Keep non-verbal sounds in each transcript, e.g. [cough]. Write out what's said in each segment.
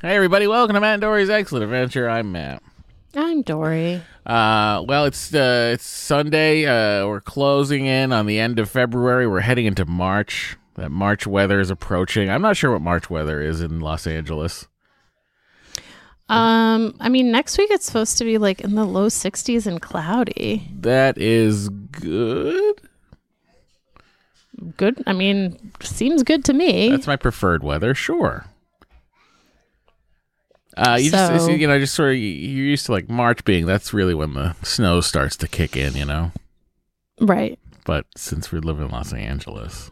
Hey, everybody, welcome to Matt and Doree's Eggcellent Adventure. I'm Matt. I'm Doree. Uh, well, it's uh, it's Sunday. Uh, we're closing in on the end of February. We're heading into March. That March weather is approaching. I'm not sure what March weather is in Los Angeles. Um, I mean, next week it's supposed to be like in the low 60s and cloudy. That is good. Good. I mean, seems good to me. That's my preferred weather. Sure. Uh, you So- just you know just sort of you're used to like March being that's really when the snow starts to kick in, you know. right. But since we live in Los Angeles,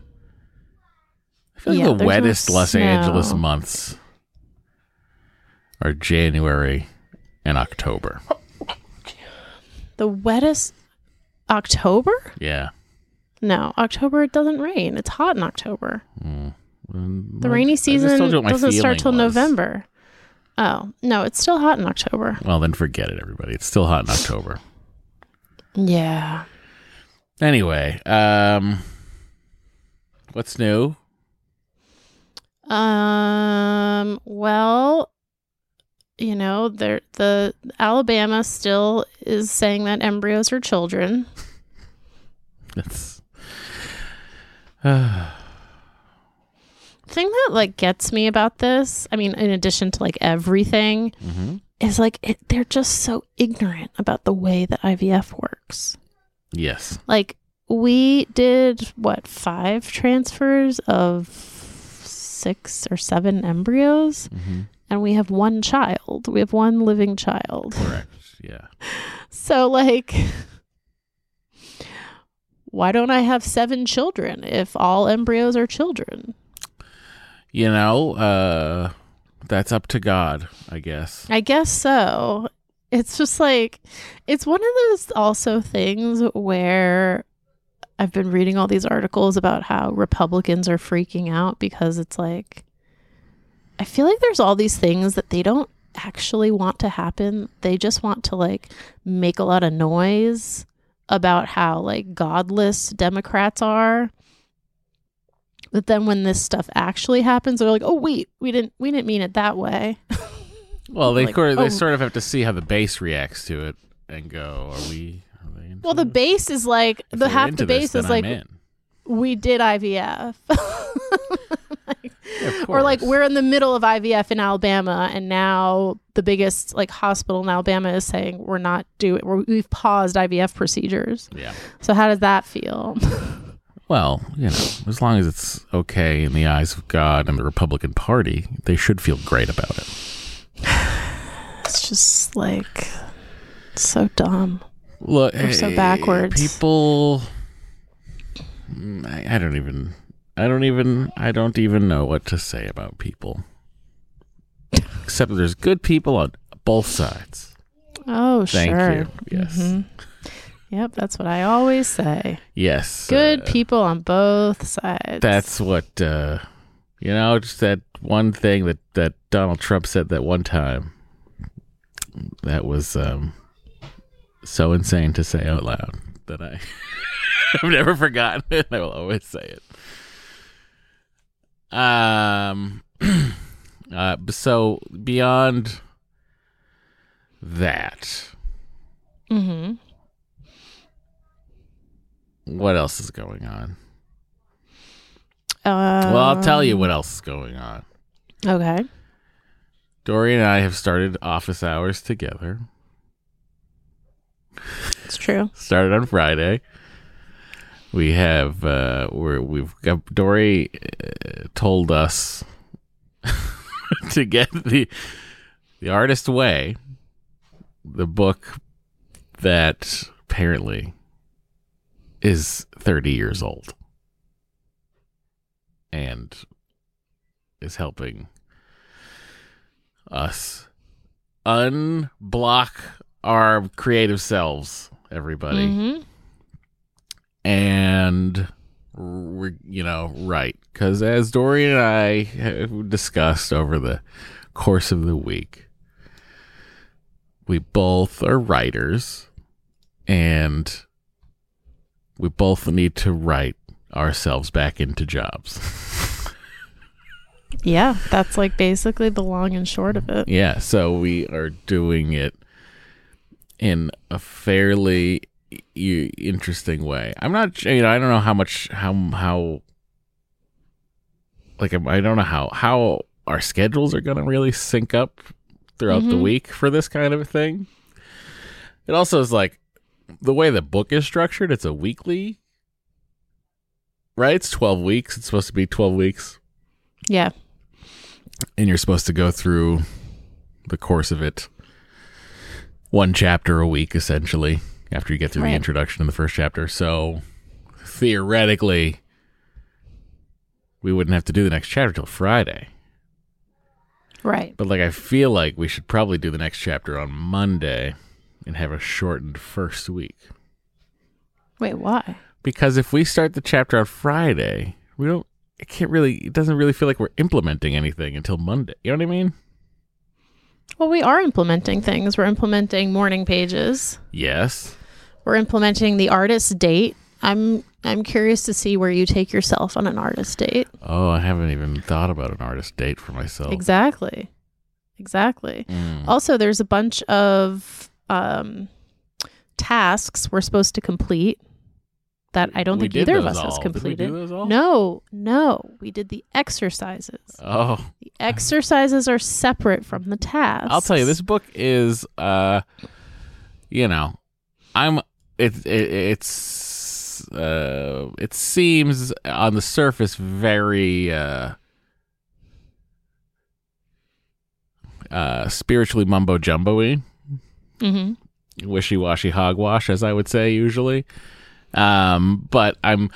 I feel like Yeah, the there's no wettest Los Angeles months are January and October. The wettest October? Yeah. No, October it doesn't rain. It's hot in October. Mm. The rainy season doesn't start till was. November. Oh, no, it's still hot in October. Well, then forget it, everybody. It's still hot in October. Yeah. Anyway, um, what's new? Um, well, you know, there the Alabama still is saying that embryos are children. [laughs] It's [sighs] [sighs] thing that like gets me about this i mean in addition to like everything Mhm. is like it, they're just so ignorant about the way that ivf works yes. like we did what five transfers of six or seven embryos hmm and we have one child we have one living child Correct. Yeah. [laughs] so like why don't i have seven children if all embryos are children You know, uh, that's up to God, I guess. I guess so. It's just like it's one of those also things where I've been reading all these articles about how Republicans are freaking out because it's like I feel like there's all these things that they don't actually want to happen. They just want to like make a lot of noise about how like godless Democrats are. But then when this stuff actually happens, they're like, "Oh wait, we didn't we didn't mean it that way." [laughs] Well, they Like, they oh. sort of have to see how the base reacts to it and go, "Are we?" Are they Well, the this? base is like If the half the base then is like we did IVF. [laughs] Like- Yeah, or like we're in the middle of IVF in Alabama and now the biggest like hospital in Alabama is saying we're not doing we've paused IVF procedures. Yeah. So how does that feel? [laughs] Well, you know, as long as it's okay in the eyes of God and the Republican Party, they should feel great about it. [sighs] it's just like so dumb. Look, We're so backwards. People, Mm, I, I don't even, I don't even, I don't even know what to say about people. Except that there's good people on both sides. Oh, Thank sure. you. Yes. Mhm. Yep, that's what I always say. Yes. Good uh, people on both sides. That's what uh you know, just that one thing that that Donald Trump said that one time. That was um so insane to say out loud that I [laughs] I've never forgotten it. I will always say it. Um [clears throat] uh so beyond that, hmm what else is going on? Uh, well, I'll tell you what else is going on. Okay. Doree and I have started office hours together. It's true. [laughs] Started on Friday. We have uh we're we've got Doree uh, told us [laughs] to get the the artist way the book that apparently is 30 years old. And is helping us unblock our creative selves everybody. Mhm. and we're you know right. Because as Doree and I have discussed over the course of the week, we both are writers, and we both need to write ourselves back into jobs. [laughs] Yeah, that's like basically the long and short of it. Yeah, so we are doing it in a fairly interesting way. I'm not, you know, I don't know how much, how, how, like, I don't know how, how our schedules are going to really sync up throughout the Mhm. week for this kind of a thing. It also is like the way the book is structured, it's a weekly, right? It's 12 weeks. It's supposed to be 12 weeks Yeah. and you're supposed to go through the course of it one chapter a week essentially after you get through Right. the introduction in the first chapter so theoretically we wouldn't have to do the next chapter till friday Right. but like i feel like we should probably do the next chapter on monday and have a shortened first week Wait, why? because if we start the chapter on friday we don't it can't really it doesn't really feel like we're implementing anything until monday you know what i mean Well, we are implementing things. We're implementing morning pages. yes We're implementing the artist date. I'm I'm curious to see where you take yourself on an artist date. Oh, I haven't even thought about an artist date for myself. Exactly. Exactly. Mm. Also, there's a bunch of um, tasks we're supposed to complete that I don't We think either of us has all. We completed. do those all? No, no. We did the exercises. Oh, The exercises are separate from the tasks. I'll tell you, this book is, uh, you know, I'm it, it it's uh it seems on the surface very uh uh spiritually mumbo jumbo-y hmm wishy-washy hogwash as i would say usually um but i'm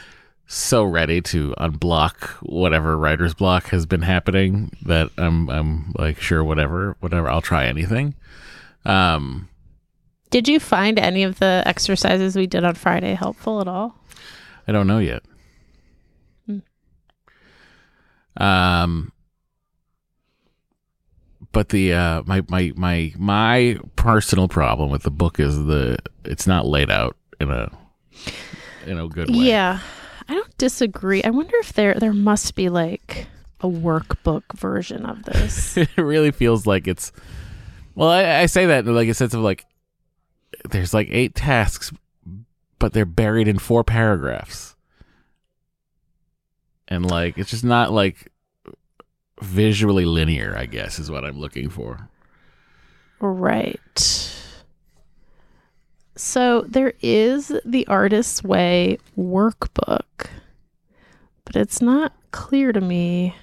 so ready to unblock whatever writer's block has been happening that i'm i'm like sure whatever whatever i'll try anything um Did you find any of the exercises we did on Friday helpful at all? i don't know yet Hmm. um but the uh my my my my personal problem with the book is the it's not laid out in a in a good way Yeah, I don't disagree. I wonder if there there must be like a workbook version of this. [laughs] it really feels like it's well I, I say that in like a sense of like there's like eight tasks but they're buried in four paragraphs and like it's just not like visually linear i guess is what i'm looking for right. So there is the Artist's Way workbook, but it's not clear to me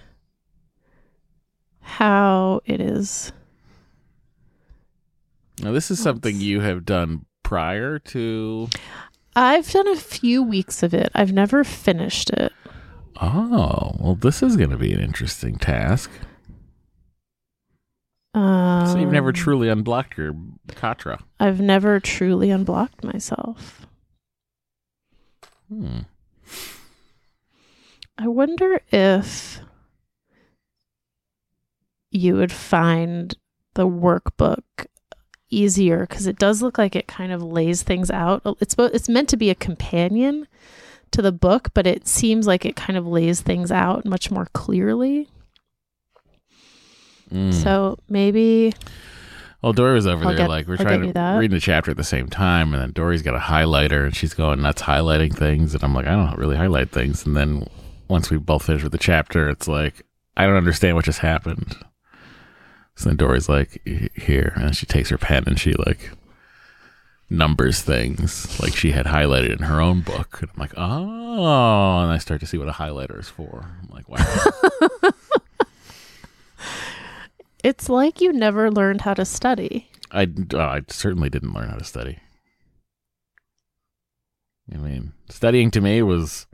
how it is. now this is something you have done prior to I've done a few weeks of it. I've never finished it. Oh well this is going to be an interesting task Um, so you've never truly unblocked your katra I've never truly unblocked myself. hmm. I wonder if you would find the workbook easier because it does look like it kind of lays things out. It's it's meant to be a companion to the book, but it seems like it kind of lays things out much more clearly. Mm. So maybe Well, Doree was over I'll there, get- like we're I'll trying to that. read the chapter at the same time, and then Doree's got a highlighter, and she's going nuts highlighting things, and I'm like, I don't really highlight things, and then once we both finish with the chapter, it's like I don't understand what just happened. So then Doree's like, here, and she takes her pen and she like numbers things like she had highlighted in her own book, and I'm like, oh, and I start to see what a highlighter is for. I'm like, wow. [laughs] it's like you never learned how to study. I, uh, I certainly didn't learn how to study. I mean, studying to me was,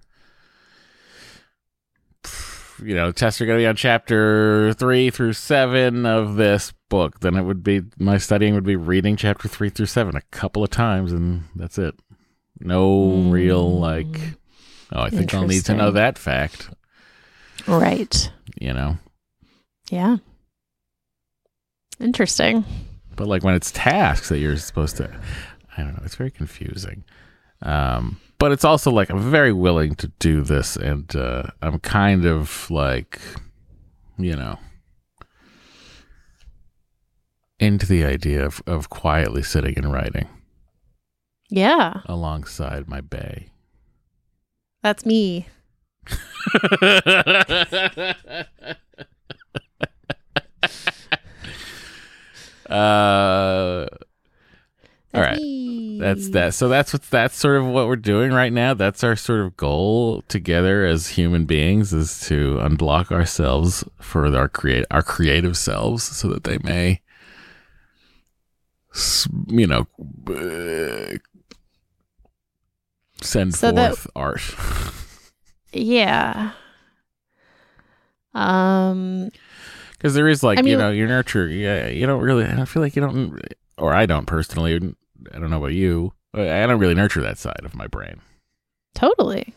you know, tests are going to be on chapter three through seven of this book. Then it would be, my studying would be reading chapter three through seven a couple of times, and that's it. No real, Mm. like, oh, I think I'll need to know that fact, Right. you know? Yeah. Interesting. But like when it's tasks that you're supposed to, I don't know, it's very confusing. Um, but it's also like I'm very willing to do this, and uh, I'm kind of like you know, into the idea of, of quietly sitting and writing Yeah, alongside my bay. that's me. [laughs] uh, All That's that's that. So that's what that's sort of what we're doing right now. That's our sort of goal together as human beings is to unblock ourselves for our create our creative selves, so that they may, you know, uh, send So that- forth art. Yeah. Um. Because there is like I you mean- know your nurture. Yeah, you don't really. I feel like you don't, or I don't personally. I don't know about you. I don't really nurture that side of my brain. Totally.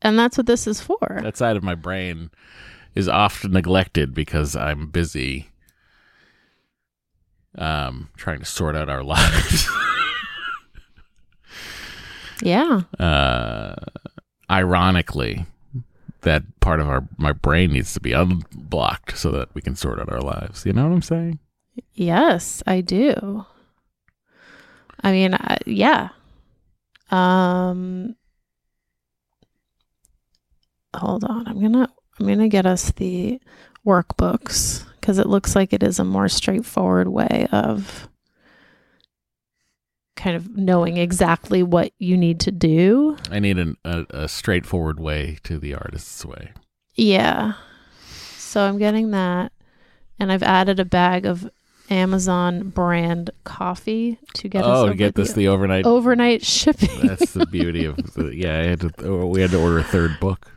And that's what this is for. That side of my brain is often neglected because I'm busy, um, trying to sort out our [laughs] lives. Yeah. uh, ironically, that part of our my brain needs to be unblocked so that we can sort out our lives. You know what I'm saying? Yes, I do. I mean, I, yeah. Um Hold on. I'm going to I'm to get us the workbooks cuz it looks like it is a more straightforward way of kind of knowing exactly what you need to do. I need an, a, a straightforward way to the artist's way. Yeah. So I'm getting that. And I've added a bag of Amazon brand coffee to get us oh, to get this the the overnight. overnight shipping. That's the [laughs] beauty of the. Yeah, I had to. oh, We had to order a third book.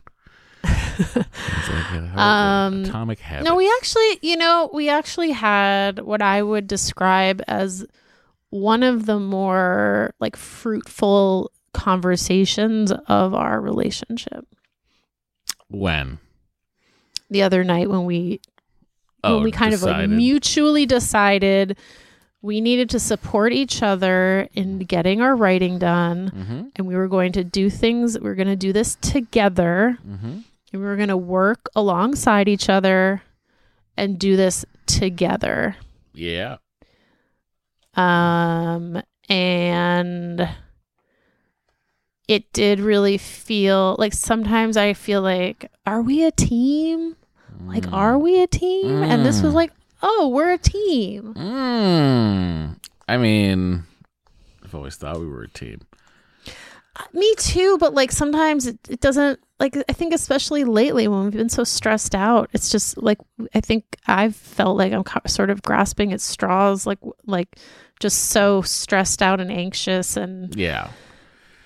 [laughs] Like, uh, Um, Atomic Habits. no, we actually, you know, we actually had what I would describe as one of the more like fruitful conversations of our relationship. when The other night when we oh when we kind of like mutually decided we needed to support each other in getting our writing done. Mhm, and we were going to do things we were going to do this together. Mhm. and we were going to work alongside each other and do this together. Yeah. um and it did really feel like sometimes i feel like are we a team like Mm. are we a team and this was Mm. like oh we're a team Mm. I mean, I've always thought we were a team. Me too, but like sometimes it, it doesn't like I think especially lately when we've been so stressed out, it's just like I think I've felt like I'm co- sort of grasping at straws like like just so stressed out and anxious and Yeah.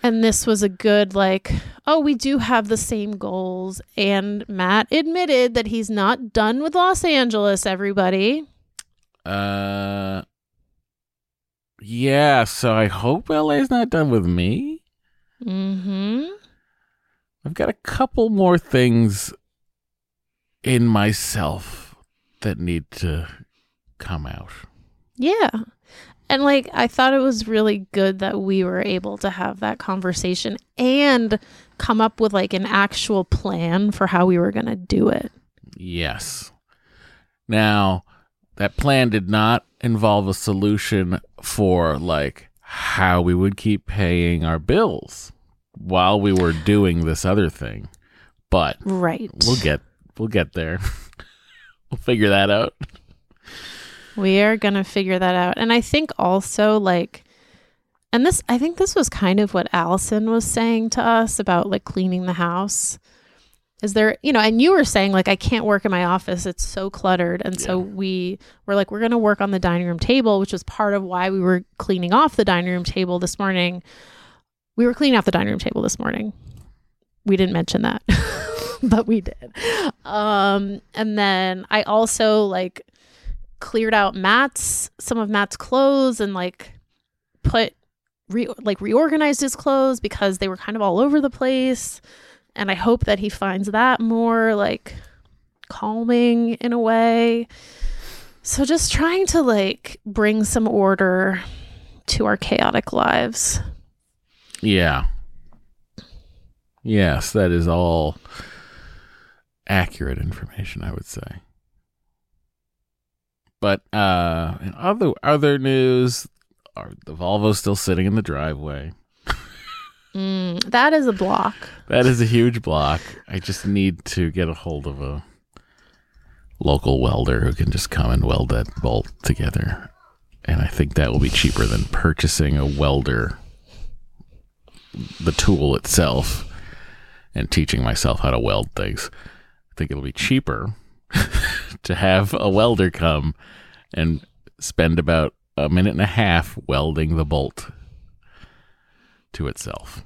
And this was a good like oh we do have the same goals and Matt admitted that he's not done with Los Angeles everybody. Uh. Yeah. So I hope LA's not done with me. Mm-hmm. I've got a couple more things in myself that need to come out. Yeah. And like I thought it was really good that we were able to have that conversation and come up with like an actual plan for how we were going to do it. Yes. Now, that plan did not involve a solution for like how we would keep paying our bills while we were doing this other thing. But Right. we'll get we'll get there. [laughs] we'll figure that out. We are going to figure that out. And I think also like and this I think this was kind of what Allison was saying to us about like cleaning the house. Is there, you know, and you were saying like I can't work in my office. It's so cluttered. And so we were like we're going to work on the dining room table, which was part of why we were cleaning off the dining room table this morning. We were cleaning off the dining room table this morning. We didn't mention that. [laughs] but we did. Um and then I also like cleared out Matt's some of Matt's clothes and like put re- like reorganized his clothes because they were kind of all over the place and I hope that he finds that more like calming in a way. So just trying to like bring some order to our chaotic lives. Yeah. Yes, that is all accurate information, I would say. But uh, in other other news, are the Volvo's still sitting in the driveway. Mm, that is a block. That is a huge block. I just need to get a hold of a local welder who can just come and weld that bolt together. And I think that will be cheaper than purchasing a welder, the tool itself, and teaching myself how to weld things. I think it'll be cheaper [laughs] to have a welder come and spend about a minute and a half welding the bolt to itself.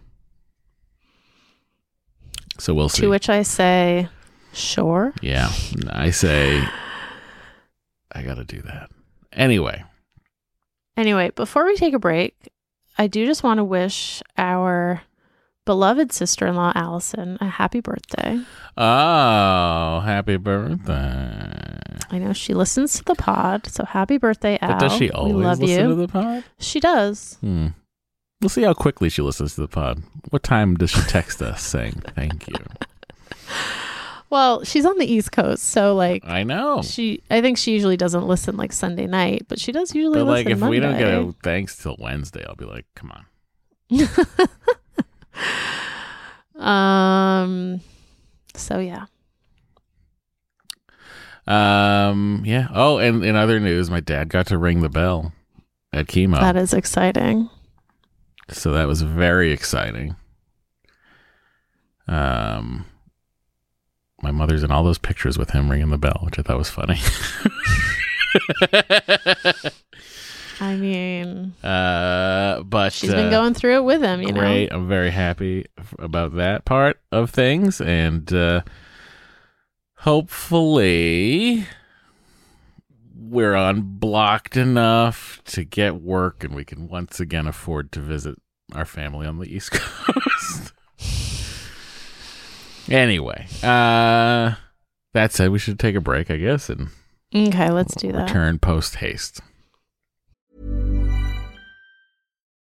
So we'll see. To which I say, sure. Yeah, I say I got to do that. Anyway, Anyway, before we take a break, I do just want to wish our beloved sister in law, Allison, a happy birthday. oh, happy birthday! I know she listens to the pod, so happy birthday, Al. But does she we always love listen you. to the pod? she does. Hmm. We'll see how quickly she listens to the pod. What time does she text us saying thank you? [laughs] Well, she's on the East Coast, so like I know. she, I think she usually doesn't listen like Sunday night, but she does usually But like, if we don't get a thanks till Wednesday, I'll be like, come on. [laughs] Um. So yeah. Um. Yeah. Oh, and in other news, my dad got to ring the bell at chemo, That is exciting. so that was very exciting. Um. My mother's in all those pictures with him ringing the bell, which I thought was funny. [laughs] I mean, uh, but she's been uh, going through it with him, you know. great. I'm very happy about that part of things, and uh, hopefully we're unblocked enough to get work, and we can once again afford to visit our family on the East [laughs] Coast. anyway, uh, that said, we should take a break, I guess, and Okay, let's do that. return post haste.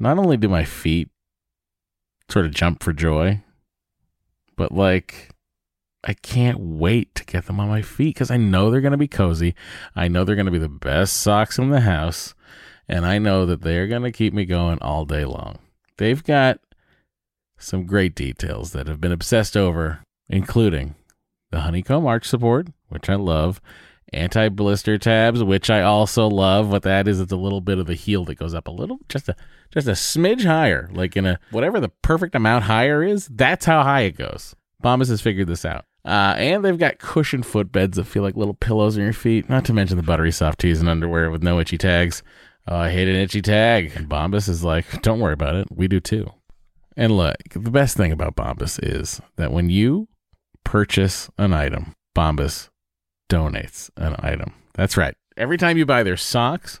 not only do my feet sort of jump for joy, but like I can't wait to get them on my feet because I know they're going to be cozy. I know they're going to be the best socks in the house. And I know that they're going to keep me going all day long. They've got some great details that have been obsessed over, including the honeycomb arch support, which I love, anti blister tabs, which I also love. What that is, it's a little bit of the heel that goes up a little, just a just a smidge higher, like in a whatever the perfect amount higher is. That's how high it goes. Bombas has figured this out. Uh, and they've got cushioned footbeds that feel like little pillows on your feet. Not to mention the buttery soft tees and underwear with no itchy tags. Oh, I hate an itchy tag. And Bombas is like, don't worry about it. We do too. And look, the best thing about Bombas is that when you purchase an item, Bombas donates an item. That's right. Every time you buy their socks,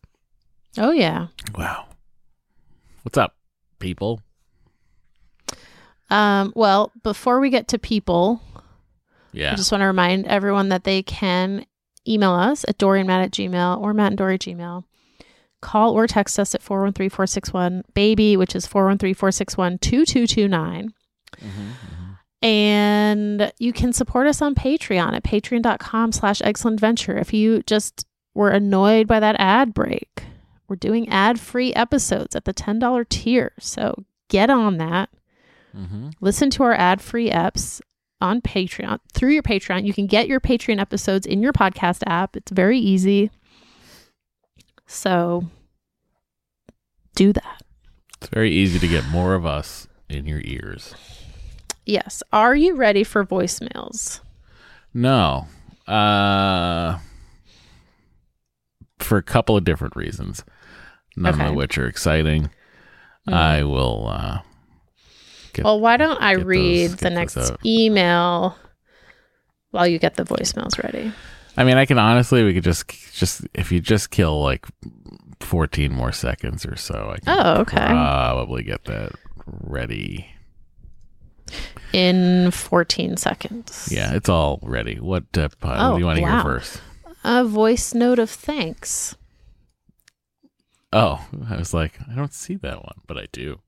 Oh yeah. Wow. What's up, people? Um, well, before we get to people, Yeah. I just want to remind everyone that they can email us at doreeandmatt at gmail or matt and doree gmail. Call or text us at 413 461 baby, which is 413 461 2229. And you can support us on Patreon at patreon.com slash eggcellent adventure. If you just were annoyed by that ad break, we're doing ad free episodes at the $10 tier. So get on that mm-hmm. listen to our ad-free eps on Patreon through your Patreon. You can get your Patreon episodes in your podcast app. It's very easy. So do that. It's very easy to get more of us in your ears. Yes. Are you ready for voicemails? No. Uh for a couple of different reasons. None Okay. of which are exciting. Mm. I will uh get Well, why don't I get those- read the next email while you get the voicemails ready? I mean I can honestly we could just just if you just kill like 14 more seconds or so I can Oh, okay. probably get that ready. In 14 seconds. Yeah, it's all ready. What uh, Oh, do you want to wow. hear first? A voice note of thanks. Oh, I was like, I don't see that one, but I do.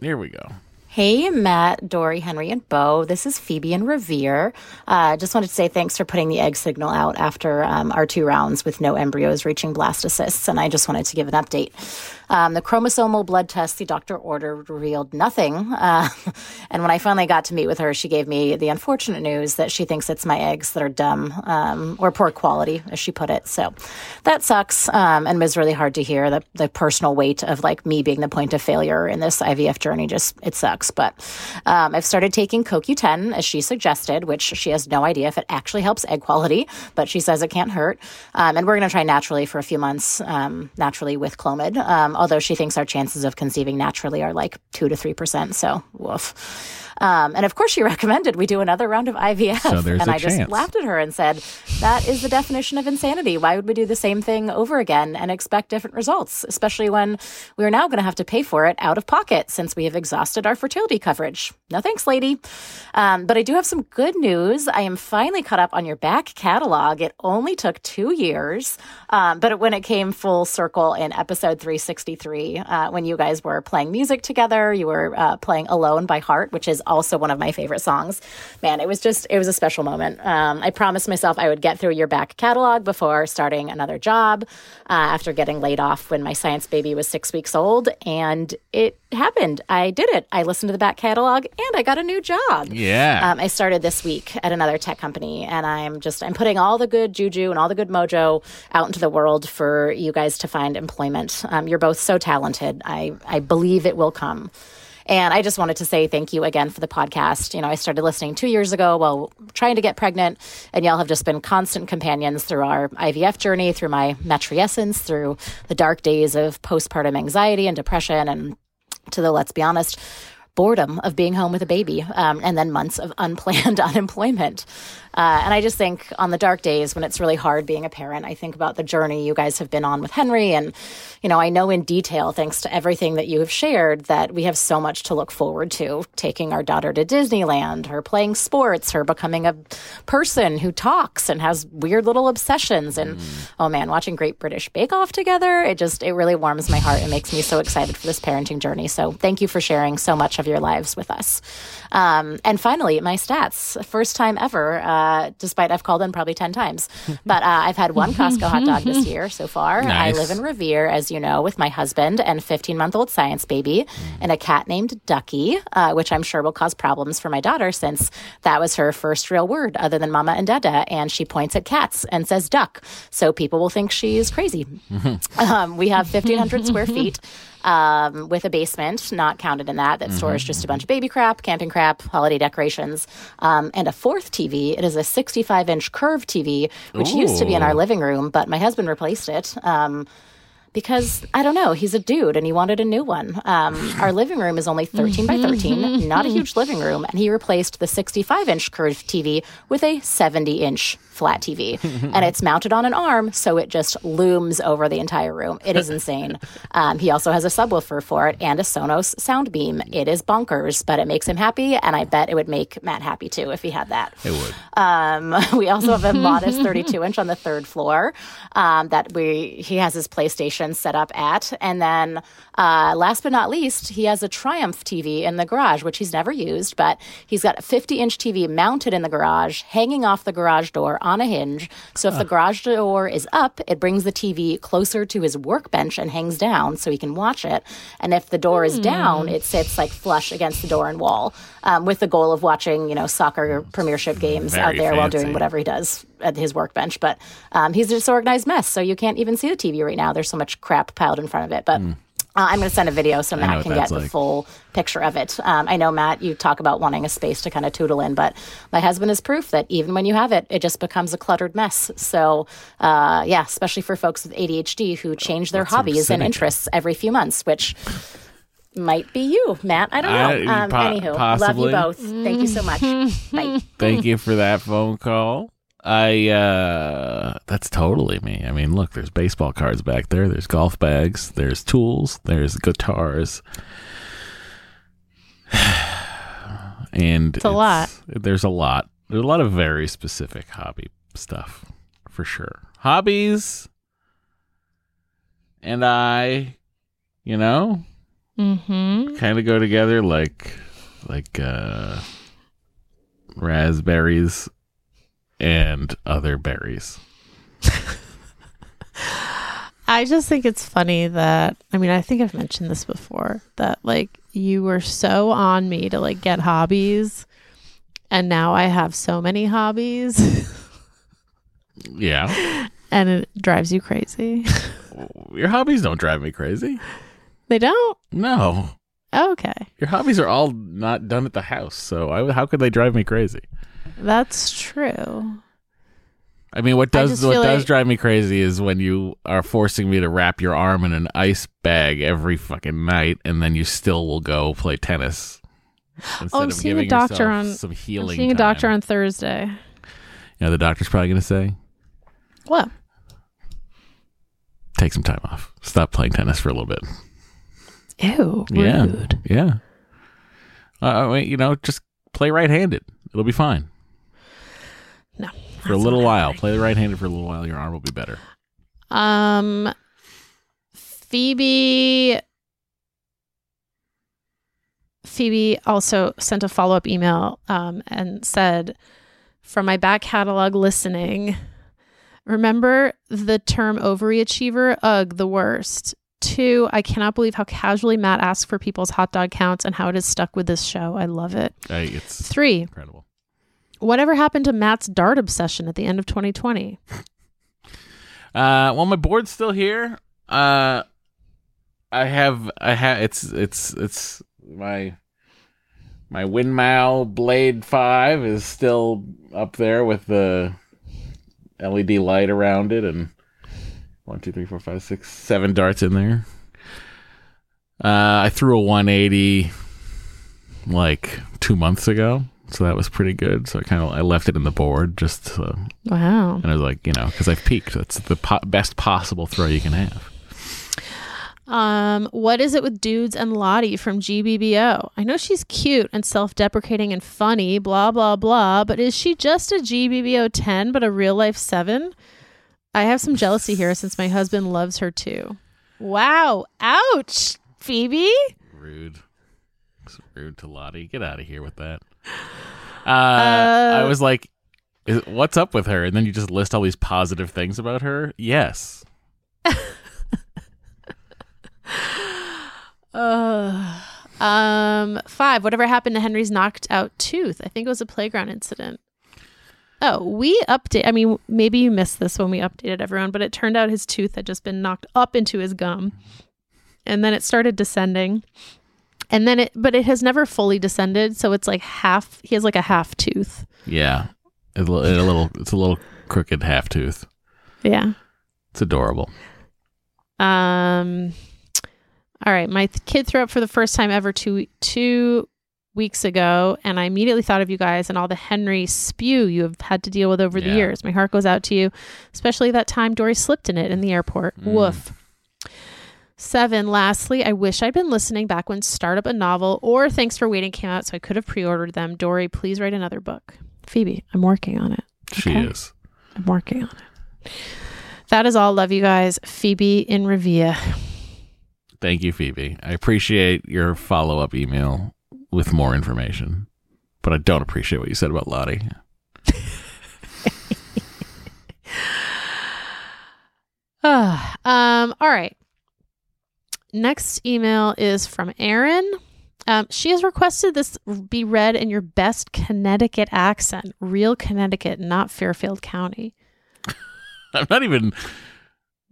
Here we go. Hey, Matt, Doree, Henry, and Bo. This is Phoebe and Revere. Uh, just wanted to say thanks for putting the egg signal out after um, our two rounds with no embryos reaching blastocysts. And I just wanted to give an update. Um, the chromosomal blood test the doctor ordered revealed nothing. [laughs] Uh, and when I finally got to meet with her, she gave me the unfortunate news that she thinks it's my eggs that are dumb um, or poor quality, as she put it. So that sucks um, and was really hard to hear. The, the personal weight of like me being the point of failure in this IVF journey just it sucks. But um, I've started taking CoQ10 as she suggested, which she has no idea if it actually helps egg quality, but she says it can't hurt. Um, and we're going to try naturally for a few months, um, naturally with Clomid. Um, although she thinks our chances of conceiving naturally are like two to three percent. So woof. Um, and of course, she [laughs] recommended we do another round of IVF. So there's and a I just chance. laughed at her and said, "That is the definition of insanity. Why would we do the same thing over again and expect different results? Especially when we are now going to have to pay for it out of pocket since we have exhausted our fertility coverage. No thanks, lady. Um, but I do have some good news. I am finally caught up on your back catalog. It only took two years, um, but when it came full circle in episode 363, uh, when you guys were playing music together, you were uh, playing "Alone" by Heart, which is also one of my favorite songs. Man, it was just it was a special moment. Um, I promised myself I would get through your back catalog before starting another job uh, after getting laid off when my science baby was six weeks old, and it happened. I did it. I listened to the back catalog, and I got a new job. Yeah. Um, I started this week at another tech company, and I'm just I'm putting all the good juju and all the good mojo out into the world for you guys to find employment. Um, you're both so talented. I I believe it will come. And I just wanted to say thank you again for the podcast. You know, I started listening two years ago while trying to get pregnant, and y'all have just been constant companions through our IVF journey, through my matrescence, through the dark days of postpartum anxiety and depression, and to the let's be honest, boredom of being home with a baby, um, and then months of unplanned [laughs] unemployment. Uh, and I just think on the dark days when it's really hard being a parent, I think about the journey you guys have been on with Henry. And, you know, I know in detail, thanks to everything that you have shared, that we have so much to look forward to taking our daughter to Disneyland, her playing sports, her becoming a person who talks and has weird little obsessions. And oh man, watching Great British Bake Off together, it just, it really warms my heart and makes me so excited for this parenting journey. So thank you for sharing so much of your lives with us. Um, and finally, my stats. First time ever, uh, despite I've called in probably 10 times. [laughs] But uh, I've had one Costco hot dog this year so far. Nice. I live in Revere, as you know, with my husband and 15 month old science baby and a cat named Ducky, uh, which I'm sure will cause problems for my daughter since that was her first real word other than mama and dada. And she points at cats and says duck. So people will think she's crazy. [laughs] um, we have 1,500 square [laughs] feet. Um, with a basement, not counted in that, that stores just a bunch of baby crap, camping crap, holiday decorations, um, and a fourth TV. It is a 65 inch curved TV, which used to be in our living room, but my husband replaced it. Um, because I don't know, he's a dude and he wanted a new one. Um, [laughs] our living room is only 13 by 13, not a huge living room, and he replaced the 65 inch curved TV with a 70 inch flat TV. and it's mounted on an arm, so it just looms over the entire room. It is insane. [laughs] Um, he also has a subwoofer for it and a Sonos sound beam. It is bonkers, but it makes him happy, and I bet it would make Matt happy too if he had that. It would. Um, [laughs] we also have a [laughs] modest 32 inch on the third floor um, that we he has his PlayStation set up at, and then uh, last but not least, he has a Triumph TV in the garage, which he's never used, but he's got a 50 inch TV mounted in the garage, hanging off the garage door on a hinge. So if the garage door is up, it brings the TV closer to his workbench and hangs down so he can watch it. And if the door is down, it sits like flush against the door and wall, um, with the goal of watching, you know, soccer premiership games out Very there while doing whatever he does at his workbench. But um, he's a disorganized mess, so you can't even see the TV right now. There's so much crap piled in front of it. But uh, I'm going to send a video so. Matt can get that's the like. full picture of it. Um, I know Matt, you talk about wanting a space to kind of tootle in, but my husband is proof that even when you have it, it just becomes a cluttered mess. So uh, yeah, especially for folks with ADHD who change their of hobbies and interests every few months, which. Might be you, Matt. I don't know. I- um, po- anywho, love you both. Thank you so much. [laughs] Bye. Thank you for that phone call. I uh that's totally me. I mean, look, there's baseball cards back there, there's golf bags, there's tools, there's guitars. [sighs] and It's a lot. There's a lot. There's a lot of very specific hobby stuff for sure. Hobbies and I, you know, Mm-hmm. kind of go together like like uh raspberries and other berries. [laughs] I just think it's funny that I mean I think I've mentioned this before that like you were so on me to like get hobbies and now I have so many hobbies [laughs] Yeah. and it drives you crazy. [laughs] Your hobbies don't drive me crazy. they don't? No. Okay. Your hobbies are all not done at the house, so I, how could they drive me crazy? That's true. I mean, what does what does like- drive me crazy is when you are forcing me to wrap your arm in an ice bag every fucking night, and then you still will go play tennis. Oh, I'm of seeing a doctor on- some I'm healing. seeing a doctor time. on Thursday. You know, the doctor's probably going to say, What? take some time off. Stop playing tennis for a little bit. Ew. Yeah. Rude. Yeah. Uh, I mean, you know, just play right handed. It'll be fine. For a little while. Play the right handed for a little while. Your arm will be better. Um, Phoebe. Phoebe also sent a follow up email um, and said, from my back catalog listening, remember the term overachiever? Ugh, the worst. Two, I cannot believe how casually Matt asks for people's hot dog counts and how it is stuck with this show. I love it. Hey, it's Three, incredible. Whatever happened to Matt's dart obsession at the end of 2020? Uh, well, my board's still here. Uh, I have, I have, it's, it's, it's my, my Winmau Blade Five is still up there with the LED light around it, and one, two, three, four, five, six, seven darts in there. Uh, I threw a 180 like two months ago, so that was pretty good. So I kind of I left it in the board just. Wow. and I was like, you know, because I've peaked. That's the po- best possible throw you can have. Um, what is it with dudes and Lottie from GBBO? I know she's cute and self-deprecating and funny, blah blah blah, but is she just a GBBO 10 but a real life 7? I have some jealousy here since my husband loves her too. Wow. Ouch. Phoebe? Rude. It's rude to Lottie. Get out of here with that. [sighs] Uh, I was like, is, "What's up with her?" And then you just list all these positive things about her. Yes, [laughs] Uh, um, five. Whatever happened to Henry's knocked out tooth? I think it was a playground incident. Oh, we update. I mean, maybe you missed this when we updated everyone, but it turned out his tooth had just been knocked up into his gum, and then it started descending, and then it, but it has never fully descended. So it's like half. He has like a half tooth. yeah. It's a, little. It's a little crooked half tooth. Yeah. It's adorable. Um. All right, my th- kid threw up for the first time ever two two weeks ago, and I immediately thought of you guys and all the Henry spew you have had to deal with over the years. My heart goes out to you, especially that time Doree slipped in it in the airport. Mm. Woof. Seven. Lastly, I wish I'd been listening back when Start Up a Novel or Thanks for Waiting came out, so I could have pre-ordered them. Doree, please write another book. Phoebe, I'm working on it. She Okay. is. I'm working on it. That is all. Love you guys. Phoebe in Revia. Thank you, Phoebe. I appreciate your follow up email with more information, but I don't appreciate what you said about Lottie. [laughs] Ah, um, all right. Next email is from Erin. Um, she has requested this be read in your best Connecticut accent, real Connecticut, not Fairfield County. [laughs] I'm not even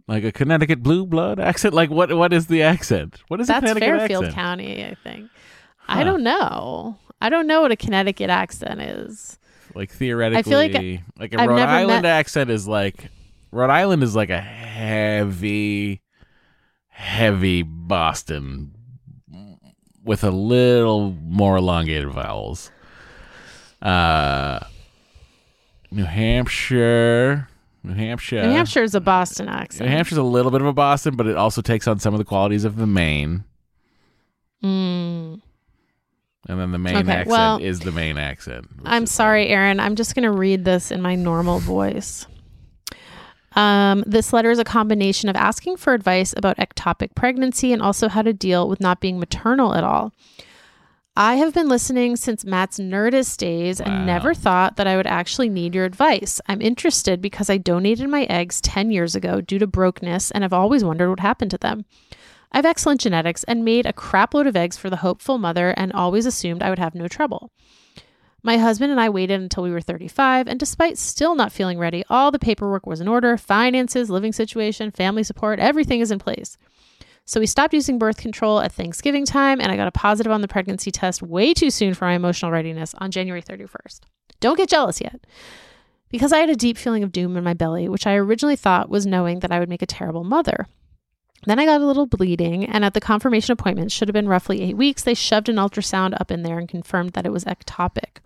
like a Connecticut blue blood accent. Like what? What is the accent? What is That's Connecticut Fairfield accent? County, I think. Huh. I don't know. I don't know what a Connecticut accent is. Like theoretically, I feel like like a I've Rhode Island met- accent is like Rhode Island is like a heavy, heavy Boston with a little more elongated vowels. Uh, New Hampshire, New Hampshire, New Hampshire is a Boston accent. New. Hampshire's a little bit of a Boston, but it also takes on some of the qualities of the Maine. Mm. And then the Maine Okay, accent well, is the Maine accent. I'm sorry, Erin. I'm just going to read this in my normal voice. Um, this letter is a combination of asking for advice about ectopic pregnancy and also how to deal with not being maternal at all. I have been listening since Matt's Nerdist days Wow. and never thought that I would actually need your advice. I'm interested because I donated my eggs 10 years ago due to brokenness and have always wondered what happened to them. I have excellent genetics and made a crapload of eggs for the hopeful mother and always assumed I would have no trouble. My husband and I waited until we were 35, and despite still not feeling ready, all the paperwork was in order finances, living situation, family support, everything is in place. So we stopped using birth control at Thanksgiving time, and I got a positive on the pregnancy test way too soon for my emotional readiness on January 31st. Don't get jealous yet. Because I had a deep feeling of doom in my belly, which I originally thought was knowing that I would make a terrible mother. Then I got a little bleeding, and at the confirmation appointment, should have been roughly eight weeks, they shoved an ultrasound up in there and confirmed that it was ectopic.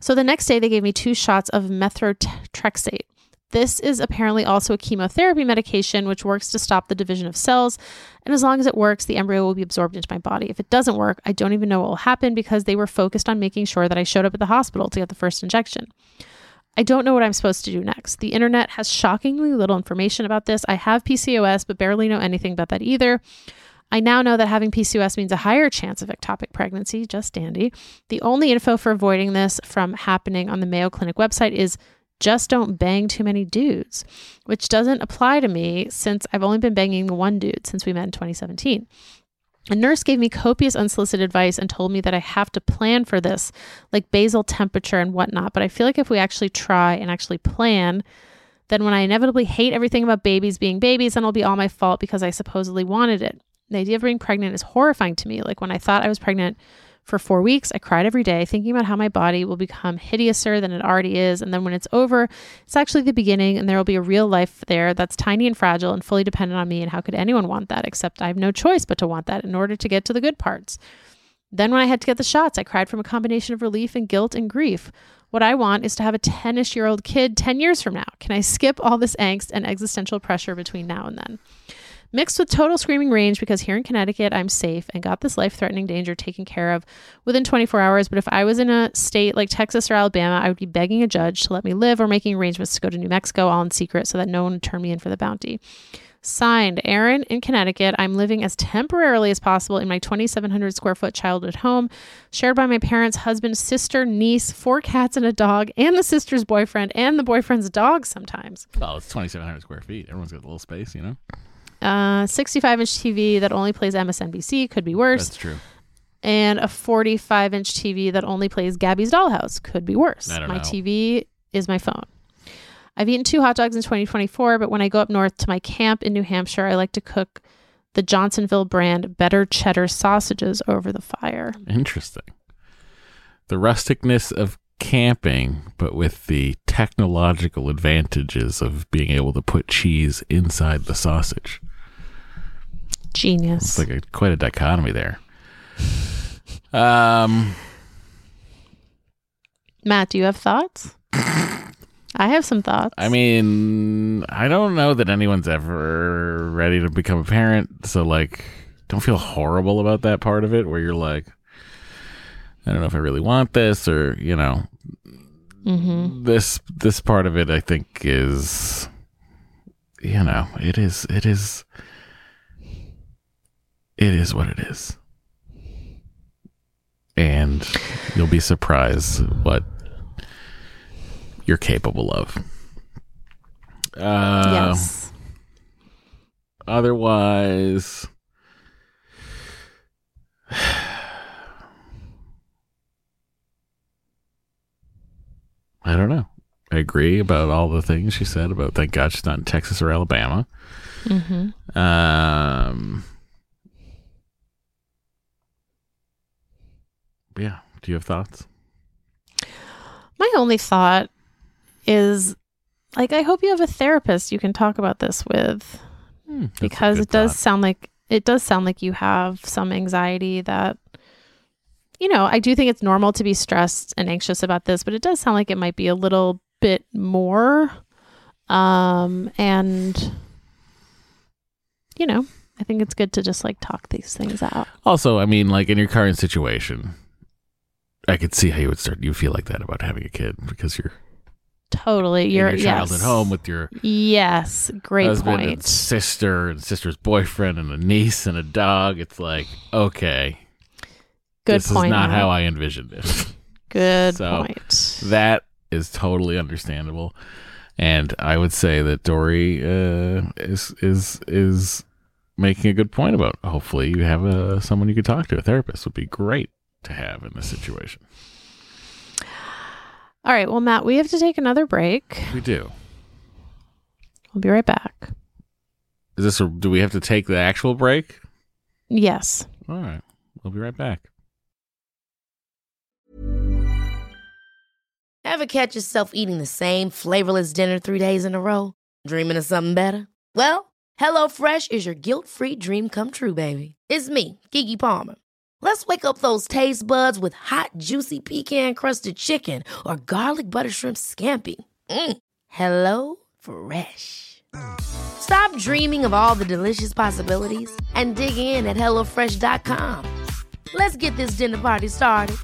So the next day, they gave me two shots of methotrexate. This is apparently also a chemotherapy medication which works to stop the division of cells. And as long as it works, the embryo will be absorbed into my body. If it doesn't work, I don't even know what will happen because they were focused on making sure that I showed up at the hospital to get the first injection. I don't know what I'm supposed to do next. The internet has shockingly little information about this. I have PCOS, but barely know anything about that either. I now know that having PCOS means a higher chance of ectopic pregnancy, just dandy. The only info for avoiding this from happening on the Mayo Clinic website is just don't bang too many dudes, which doesn't apply to me since I've only been banging one dude since we met in 2017. A nurse gave me copious unsolicited advice and told me that I have to plan for this, like basal temperature and whatnot. But I feel like if we actually try and actually plan, then when I inevitably hate everything about babies being babies, then it'll be all my fault because I supposedly wanted it. The idea of being pregnant is horrifying to me. Like when I thought I was pregnant for four weeks, I cried every day, thinking about how my body will become hideouser than it already is. And then when it's over, it's actually the beginning, and there will be a real life there that's tiny and fragile and fully dependent on me. And how could anyone want that? Except I have no choice but to want that in order to get to the good parts. Then, when I had to get the shots, I cried from a combination of relief and guilt and grief. What I want is to have a 10 ish year old kid 10 years from now. Can I skip all this angst and existential pressure between now and then? Mixed with total screaming range because here in Connecticut, I'm safe and got this life threatening danger taken care of within 24 hours. But if I was in a state like Texas or Alabama, I would be begging a judge to let me live or making arrangements to go to New Mexico all in secret so that no one would turn me in for the bounty. Signed, Erin in Connecticut. I'm living as temporarily as possible in my 2,700 square foot childhood home, shared by my parents, husband, sister, niece, four cats, and a dog, and the sister's boyfriend, and the boyfriend's dog sometimes. Oh, it's 2,700 square feet. Everyone's got a little space, you know? Uh, 65 inch TV that only plays MSNBC could be worse. That's true. and a 45 inch TV that only plays Gabby's Dollhouse could be worse. I don't my know. TV is my phone. I've eaten two hot dogs in 2024, but when I go up north to my camp in New Hampshire, I like to cook the Johnsonville brand better cheddar sausages over the fire. Interesting. The rusticness of camping, but with the technological advantages of being able to put cheese inside the sausage. Genius. It's like a, quite a dichotomy there. Um, Matt, do you have thoughts? [laughs] I have some thoughts. I mean, I don't know that anyone's ever ready to become a parent, so like, don't feel horrible about that part of it where you're like, I don't know if I really want this, or you know, mm-hmm. this this part of it I think is you know, it is it is it is what it is. And you'll be surprised what you're capable of. Uh, yes. Otherwise, I don't know. I agree about all the things she said about thank God she's not in Texas or Alabama. Mm-hmm. Um, yeah. Do you have thoughts? My only thought is like, I hope you have a therapist you can talk about this with. Hmm, because it does thought. sound like it does sound like you have some anxiety that you know i do think it's normal to be stressed and anxious about this but it does sound like it might be a little bit more um and you know i think it's good to just like talk these things out Also, I mean, like in your current situation, I could see how you would start. You feel like that about having a kid because you're totally you're your child yes at home with your yes great husband and point sister and sister's boyfriend and a niece and a dog. It's like, okay, good this point is not how I envisioned it. [laughs] good So, point that is totally understandable, and I would say that Doree uh, is is is making a good point about. Hopefully, you have a someone you could talk to. A therapist would be great to have in this situation. all right well matt we have to take another break We do. we'll be right back Is this? A, do we have to take the actual break? yes All right, we'll be right back. Ever catch yourself eating the same flavorless dinner three days in a row? Dreaming of something better? Well, HelloFresh is your guilt-free dream come true, baby. It's me, Keke Palmer. Let's wake up those taste buds with hot, juicy pecan-crusted chicken or garlic butter shrimp scampi. Mm. Hello Fresh. Stop dreaming of all the delicious possibilities and dig in at HelloFresh.com. Let's get this dinner party started.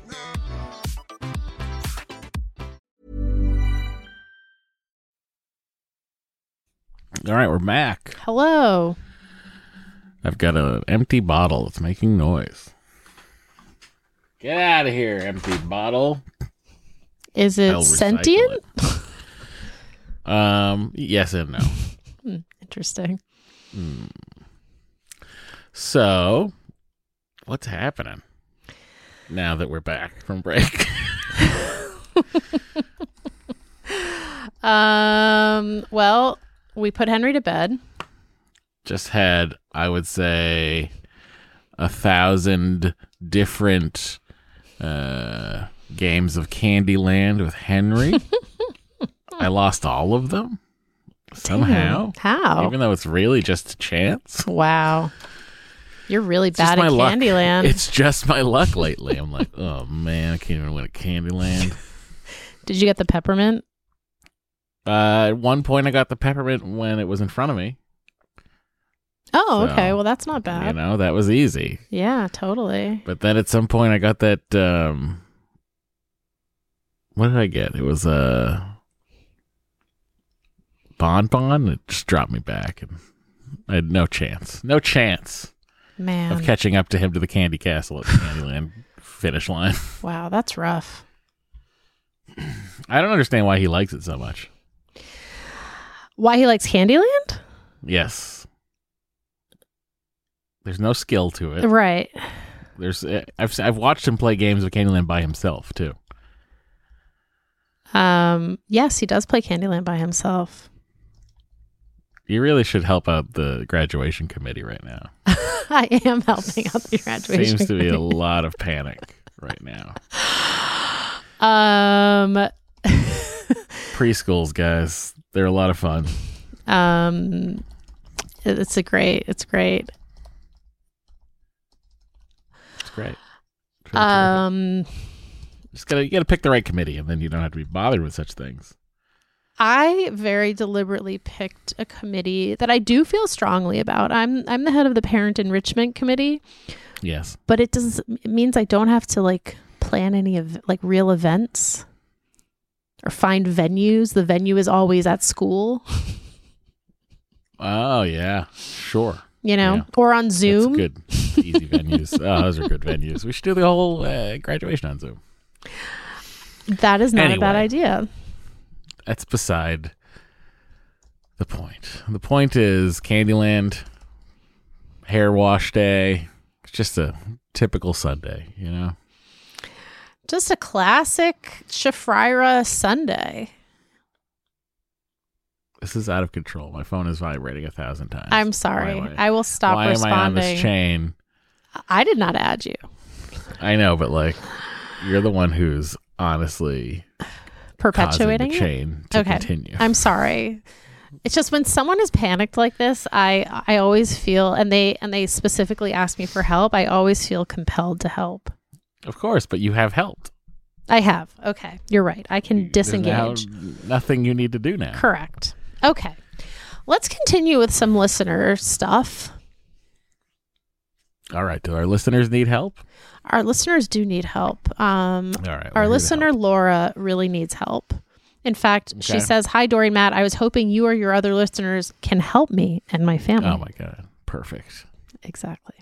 All right, we're back. hello I've got an empty bottle. It's making noise. Get out of here, empty bottle. Is it sentient? it. Um, yes and no. [laughs] Interesting. So, what's happening now that we're back from break? [laughs] Um. Well, we put Henry to bed. Just had, I would say, a thousand different uh, games of Candyland with Henry. [laughs] I lost all of them somehow, How? even though it's really just a chance. wow. You're really It's bad at luck. Candyland. It's just my luck lately. I'm like, [laughs] oh man, I can't even win at Candyland. [laughs] Did you get the peppermint? Uh, at one point, I got the peppermint when it was in front of me. Oh, So, okay. Well, that's not bad. You know, that was easy. Yeah, totally. But then at some point, I got that. um What did I get? It was a bonbon. It just dropped me back, and I had no chance. No chance Man. of catching up to him to the Candy Castle at the Candyland [laughs] finish line. [laughs] Wow, that's rough. I don't understand why he likes it so much. Why he likes Candyland? Yes. There's no skill to it. Right. There's uh, I've I've watched him play games of Candyland by himself too. Um, yes, he does play Candyland by himself. You really should help out the graduation committee right now. [laughs] I am helping out the graduation. Seems to be a lot of panic right now. [laughs] Um, Preschools, guys, they're a lot of fun. [laughs] um, it's a great. It's great. Great. Really um, just gotta you gotta pick the right committee, and then you don't have to be bothered with such things. I very deliberately picked a committee that I do feel strongly about. I'm I'm the head of the parent enrichment committee, Yes. but it does it means I don't have to like plan any of like real events or find venues. The venue is always at school, Oh yeah, sure. you know, Yeah. or on That's Zoom. good, easy venues. Oh, those are good venues. We should do the whole uh, graduation on Zoom. That is not a bad idea. That's beside the point. The point is Candyland, hair wash day. It's just a typical Sunday, you know. Just a classic Shafrira Sunday. This is out of control. My phone is vibrating a thousand times. I'm sorry. I, I will stop why am I on this responding. chain? I did not add you. I know, but like, you're the one who's honestly Perpetuating the it. chain to Okay. continue. I'm sorry. It's just when someone is panicked like this, I I always feel and they and they specifically ask me for help, I always feel compelled to help. of course, but you have helped. I have. Okay. You're right. I can There's disengage. nothing you need to do now. Correct. Okay. Let's continue with some listener stuff. All right. Do our listeners need help? Our listeners do need help. Um All right. Our listener. Laura really needs help. In fact, she says, Hi, Doree Matt. I was hoping you or your other listeners can help me and my family. Oh my god. Perfect. Exactly.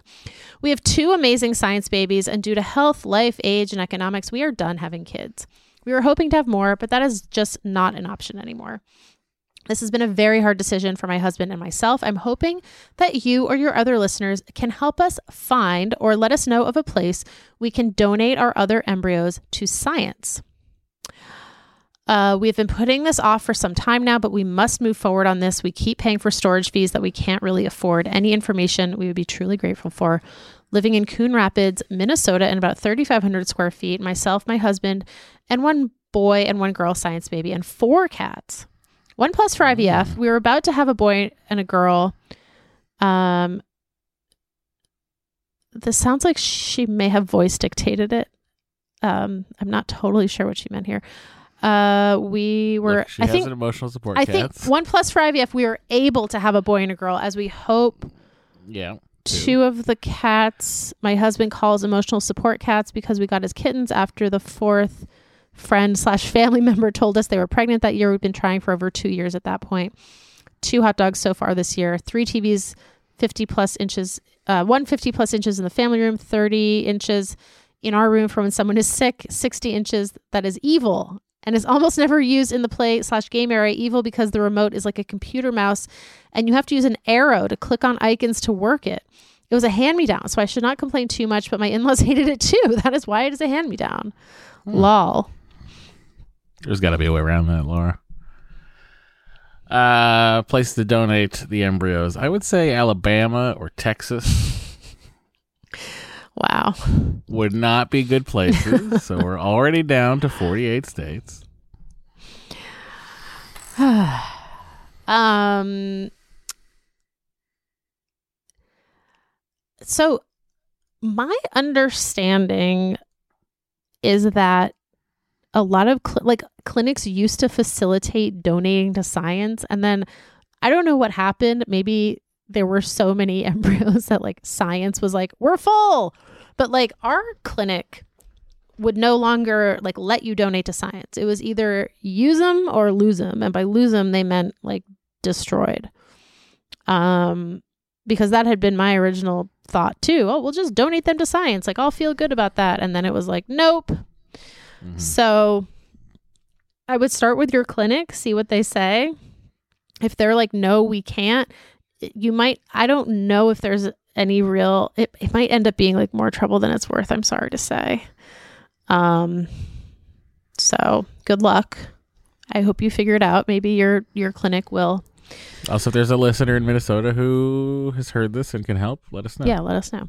We have two amazing science babies, and due to health, life, age, and economics, we are done having kids. We were hoping to have more, but that is just not an option anymore. This has been a very hard decision for my husband and myself. I'm hoping that you or your other listeners can help us find or let us know of a place we can donate our other embryos to science. Uh, we've been putting this off for some time now, but we must move forward on this. We keep paying for storage fees that we can't really afford. Any information we would be truly grateful for. Living in Coon Rapids, Minnesota, in about 3,500 square feet, myself, my husband, and one boy and one girl science baby, and four cats. One plus for IVF. We were about to have a boy and a girl. Um, this sounds like she may have voice dictated it. Um, I'm not totally sure what she meant here. Uh, we were. Look, she I has think an emotional support I cats. think one plus for IVF, we were able to have a boy and a girl, as we hope. yeah. Two of the cats, my husband calls emotional support cats because we got his kittens after the fourth friend slash family [laughs] member told us they were pregnant that year. We've been trying for over two years at that point. Two hot dogs so far this year. Three TVs, fifty plus inches. Uh, one fifty plus inches in the family room, thirty inches in our room for when someone is sick. Sixty inches that is evil and is almost [laughs] never used in the play slash game area. Evil because the remote is like a computer mouse, and you have to use an arrow to click on icons to work it. It was a hand me down, so I should not complain too much, but my in laws [laughs] hated it too. That is why it is a hand me down. Lol. There's got to be a way around that, Laura. Uh, place to donate the embryos. I would say Alabama or Texas [laughs] Wow. would not be good places. [laughs] so we're already down to 48 states. [sighs] Um so my understanding is that a lot of cl- like clinics used to facilitate donating to science and then I don't know what happened. Maybe there were so many [laughs] embryos that like science was like, we're full. But like our clinic would no longer like let you donate to science. It was either use them or lose them, and by lose them they meant like destroyed. Um, because that had been my original thought too. Oh, we'll just donate them to science. Like I'll feel good about that. And then it was like, nope. Mhm. So I would start with your clinic, see what they say. If they're like, no, we can't, you might, I don't know if there's any real, it, it might end up being like more trouble than it's worth. I'm sorry to say. Um, so good luck. I hope you figure it out. Maybe your, your clinic will. Also, if there's a listener in Minnesota who has heard this and can help, let us know. Yeah, let us know.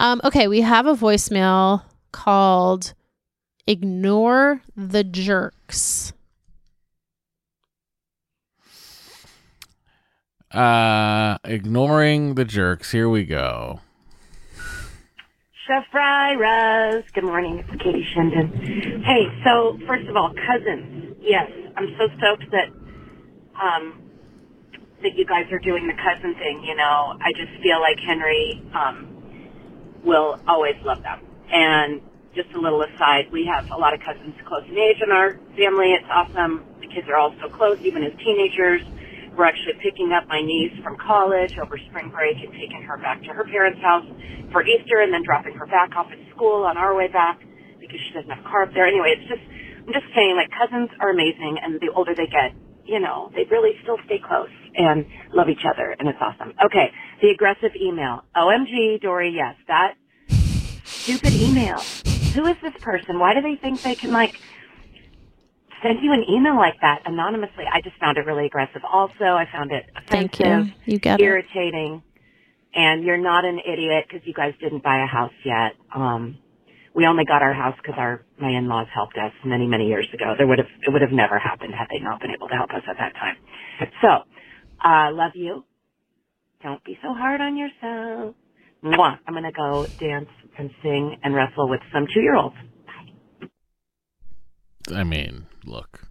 Um, okay, we have a voicemail called Ignore the Jerks. Uh, ignoring the jerks. Here we go. Chef Raz. Good morning. It's Katie Shendon. Hey, so first of all, cousins. Yes, I'm so stoked that um, that you guys are doing the cousin thing. You know, I just feel like Henry um, will always love them. And just a little aside, we have a lot of cousins close in age in our family. It's awesome. The kids are all so close, even as teenagers. We're actually picking up my niece from college over spring break and taking her back to her parents' house for Easter and then dropping her back off at school on our way back because she doesn't have a car up there. Anyway, it's just, I'm just saying, like, cousins are amazing, and the older they get, you know, they really still stay close and love each other, and it's awesome. Okay, the aggressive email. OMG, Doree, yes, that stupid email. Who is this person? Why do they think they can, like, send you an email like that anonymously? I just found it really aggressive. Also, I found it offensive Thank you. You get it. irritating and you're not an idiot because you guys didn't buy a house yet um we only got our house because our my in-laws helped us many many years ago there would have it would have never happened had they not been able to help us at that time so uh love you don't be so hard on yourself Mwah. i'm gonna go dance and sing and wrestle with some two year olds I mean, look.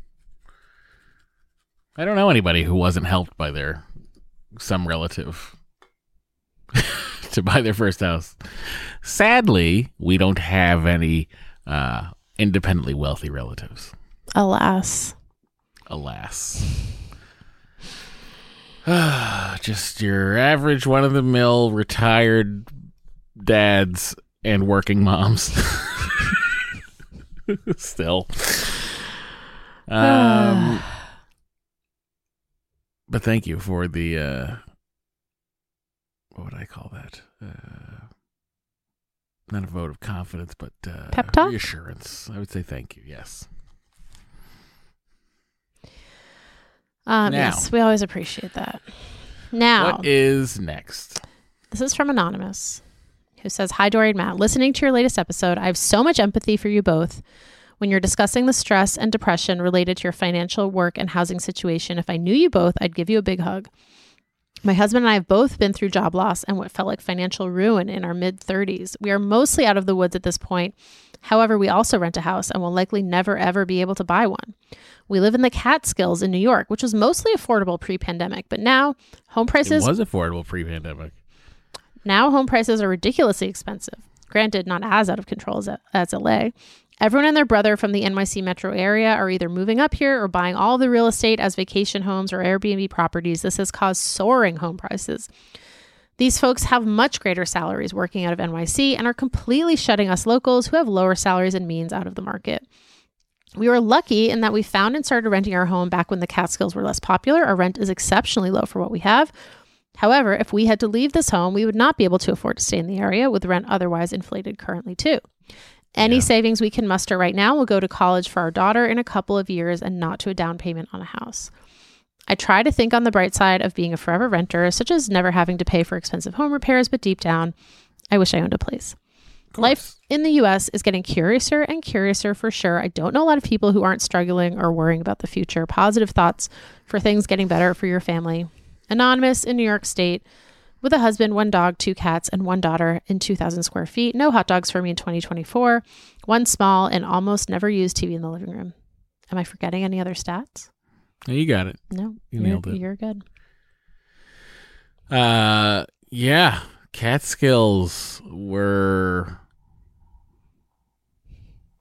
I don't know anybody who wasn't helped by their some relative [laughs] to buy their first house. Sadly, we don't have any uh, independently wealthy relatives. Alas. Alas. [sighs] Just your average one of the mill retired dads and working moms. [laughs] Still. Um, but thank you for the uh, what would I call that? Uh, not a vote of confidence, but uh, Pep talk? reassurance. I would say thank you. Yes. Um, Now. yes, we always appreciate that. Now, What is next? This is from Anonymous, who says, Hi, Doree and Matt. Listening to your latest episode, I have so much empathy for you both when you're discussing the stress and depression related to your financial work and housing situation. If I knew you both, I'd give you a big hug. My husband and I have both been through job loss and what felt like financial ruin in our mid 30s. We are mostly out of the woods at this point. However, we also rent a house and will likely never ever be able to buy one. We live in the Catskills in New York, which was mostly affordable pre pandemic, but now home prices it was affordable pre-pandemic. now home prices are ridiculously expensive. Granted, not as out of control as, as LA. Everyone and their brother from the NYC metro area are either moving up here or buying all the real estate as vacation homes or Airbnb properties. This has caused soaring home prices. These folks have much greater salaries working out of NYC and are completely shutting us locals who have lower salaries and means out of the market. We were lucky in that we found and started renting our home back when the Catskills were less popular. Our rent is exceptionally low for what we have. However, if we had to leave this home, we would not be able to afford to stay in the area with rent otherwise inflated currently, too. Any Yeah. savings we can muster right now will go to college for our daughter in a couple of years and not to a down payment on a house. I try to think on the bright side of being a forever renter, such as never having to pay for expensive home repairs, but deep down, I wish I owned a place. Life in the US is getting curiouser and curiouser for sure. I don't know a lot of people who aren't struggling or worrying about the future. Positive thoughts for things getting better for your family. Anonymous in New York State with a husband, one dog, two cats, and one daughter in 2,000 square feet. No hot dogs for me in 2024. One small and almost never used TV in the living room. Am I forgetting any other stats? You got it. No. You you're- nailed it. You're good. Uh, yeah, Catskills were.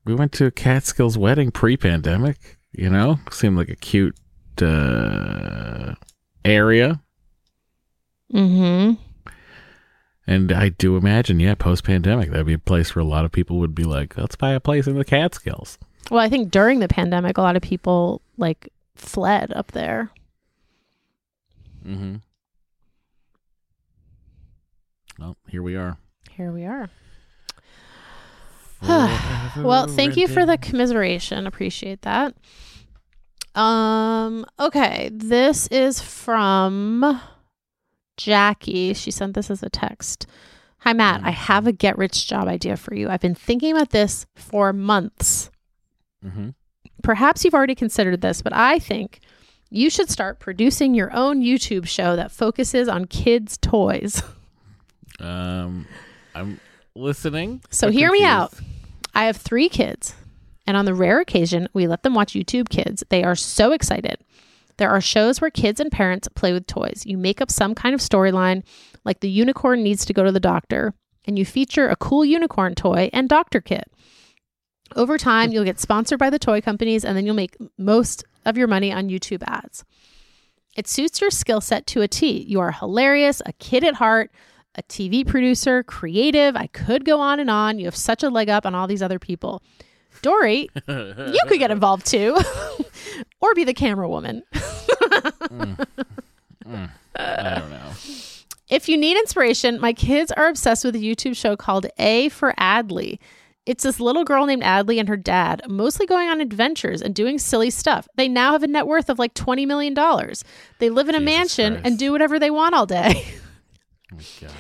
We went to a Catskills wedding pre-pandemic. You know, seemed like a cute uh, area. Mm-hmm. And I do imagine, yeah, post pandemic, that'd be a place where a lot of people would be like, let's buy a place in the Catskills. Well, I think during the pandemic, a lot of people like fled up there. Mm-hmm. Well, here we are. Here we are. [sighs] well, thank you for the commiseration. Appreciate that. Um, okay, this is from Jackie. She sent this as a text. Hi Matt, I have a get rich job idea for you. I've been thinking about this for months. Mm-hmm. Perhaps you've already considered this, but I think you should start producing your own YouTube show that focuses on kids' toys. [laughs] Um, I'm listening. So hear me out. I have three kids, and on the rare occasion we let them watch YouTube Kids, they are so excited. There are shows where kids and parents play with toys. You make up some kind of storyline, like the unicorn needs to go to the doctor, and you feature a cool unicorn toy and doctor kit. Over time, you'll get sponsored by the toy companies, and then you'll make most of your money on YouTube ads. It suits your skill set to a T. You are hilarious, a kid at heart, a TV producer, creative. I could go on and on. You have such a leg up on all these other people. Doree, you could get [laughs] involved too, [laughs] or be the camera woman. [laughs] Mm. Mm. I don't know. If you need inspiration, my kids are obsessed with a YouTube show called A for Adley. It's this little girl named Adley and her dad, mostly going on adventures and doing silly stuff. They now have a net worth of like $20 million. They live in a Jesus mansion Christ. and do whatever they want all day. Oh my God.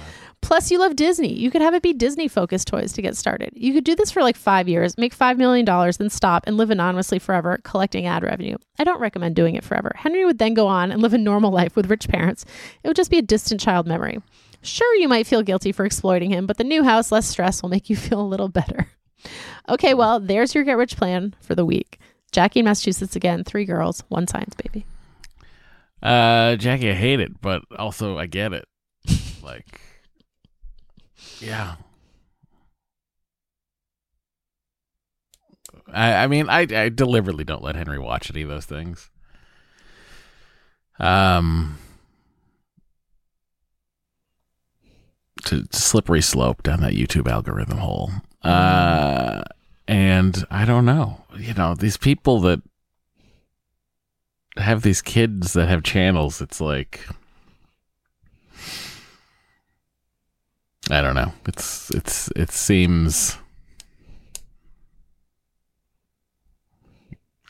Plus, you love Disney. You could have it be Disney focused toys to get started. You could do this for like five years, make $5 million, then stop and live anonymously forever, collecting ad revenue. I don't recommend doing it forever. Henry would then go on and live a normal life with rich parents. It would just be a distant child memory. Sure, you might feel guilty for exploiting him, but the new house, less stress, will make you [laughs] feel a little better. Okay, well, there's your get rich plan for the week. Jackie in Massachusetts again, three girls, one science baby. Uh, Jackie, I hate it, but also I get it. [laughs] like, yeah. I, I mean, I, I deliberately don't let Henry watch any of those things. Um, to, slippery slope down that YouTube algorithm hole. Uh, and I don't know. You know, these people that have these kids that have channels, it's like I don't know. It's it's it seems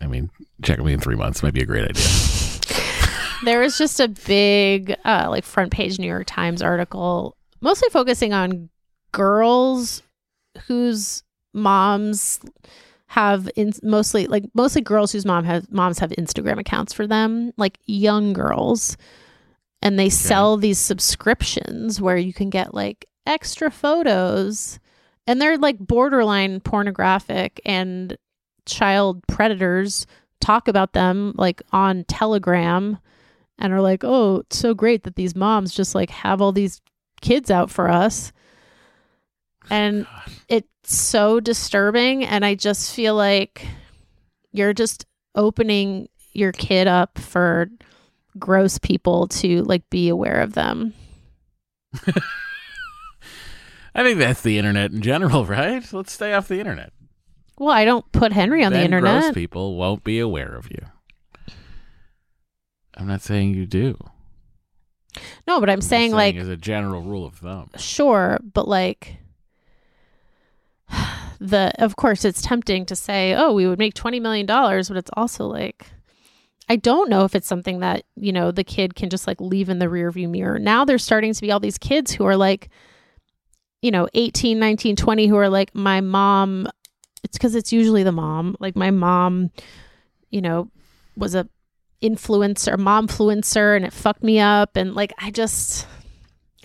I mean, check me in three months might be a great idea. [laughs] there was just a big uh, like front page new york times article mostly focusing on girls whose moms have in mostly like mostly girls whose mom have moms have instagram accounts for them like young girls and they sell these subscriptions where you can get like extra photos. And they're like borderline pornographic and child predators talk about them like on telegram and are like oh it's so great that these moms just like have all these kids out for us. Oh, and it's so disturbing and i just feel like you're just opening your kid up for gross people to like be aware of them [laughs] I think that's the internet in general, [laughs] right? Let's stay off the internet. well i don't put henry on the then gross internet people won't be aware of you. I'm not saying you do. no but i'm I'm just saying like as a general rule of thumb. sure but like [sighs] the of course it's tempting to say oh we would make 20 million dollars but it's also like i don't know if it's something that you know the kid can just like leave in the rearview mirror now there's starting to be all these kids who are like you know 18 19 20 who are like my mom it's because it's usually the mom like my mom you know was a influencer mom influencer and it fucked me up and like i just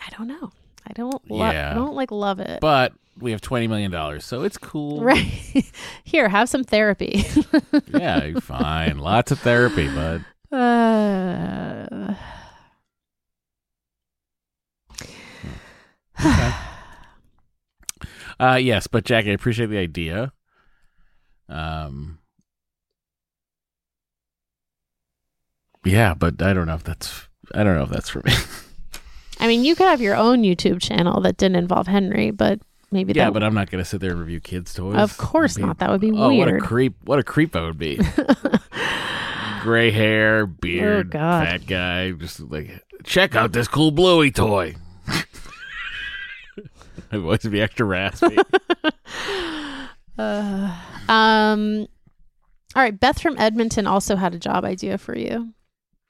i don't know i don't lo- Yeah. i don't like love it But we have twenty million dollars, so it's cool. [laughs] right here have some therapy [laughs] Yeah, you're fine. Lots of therapy, bud. uh, [sighs] [sighs] [sighs] Uh yes, but Jackie, I appreciate the idea. Um Yeah, but I don't know if that's I don't know if that's for me. [laughs] I mean, you could have your own YouTube channel that didn't involve Henry, but maybe Yeah, that. but I'm not gonna sit there and review kids' toys. of course be- not. That would be Oh, what a creep! What a creep I would be. [laughs] Gray hair, beard, Oh, fat guy, just like check out this cool Bluey toy. My voice would be extra raspy. [laughs] um. All right, Beth from Edmonton also had a job idea for you.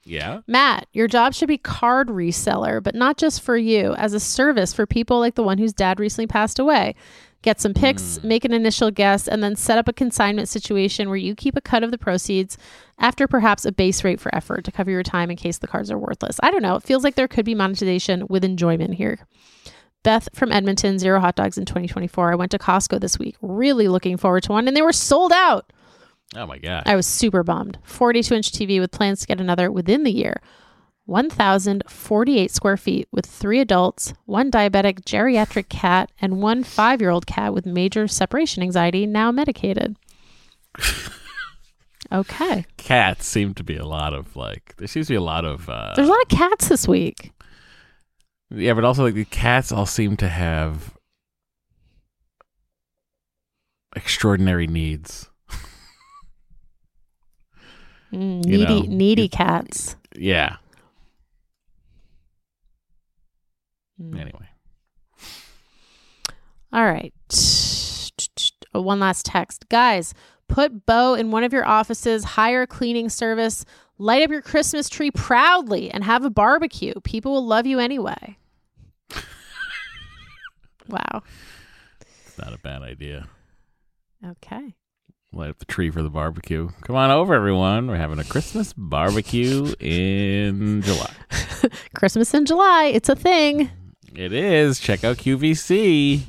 yeah, Matt, your job should be card reseller, but not just for you, as a service for people like the one whose dad recently passed away. Get some pics, make an initial guess, and then set up a consignment situation where you keep a cut of the proceeds after perhaps a base rate for effort to cover your time in case the cards are worthless. I don't know. It feels like there could be monetization with enjoyment here. Beth from Edmonton, zero hot dogs in 2024. I went to Costco this week, really looking forward to one, and they were sold out. oh my god, I was super bummed. 42 inch TV with plans to get another within the year. 1,048 square feet with three adults, one diabetic geriatric cat, and one five year old cat with major separation anxiety, now medicated. [laughs] okay. cats seem to be a lot of like. There seems to be a lot of. uh There's a lot of cats this week. Yeah, but also like the cats all seem to have extraordinary needs. Mm, You needy, know, needy you- cats. Yeah. Mm. Anyway. All right. Oh, One last text. Guys, put Bo in one of your offices, hire a cleaning service, light up your Christmas tree proudly, and have a barbecue. People will love you anyway. Wow. It's not a bad idea. Okay. Light up the tree for the barbecue. Come on over, everyone. We're having a Christmas barbecue in July. [laughs] Christmas in July. It's a thing. It is. Check out QVC.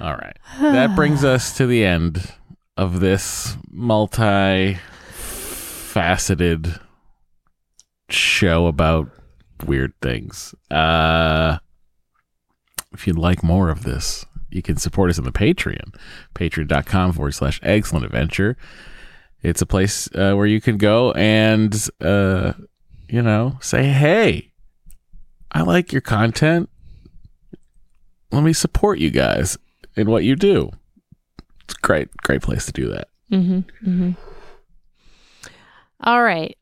[laughs] All right. That brings us to the end of this multi faceted show about weird things. Uh if you'd like more of this, you can support us on the Patreon, patreon.com forward slash eggcellent adventure. It's a place uh, where you can go and, uh, you know, say, hey, I like your content. Let me support you guys in what you do. It's a great, great place to do that. Mm-hmm. Mm-hmm. All right.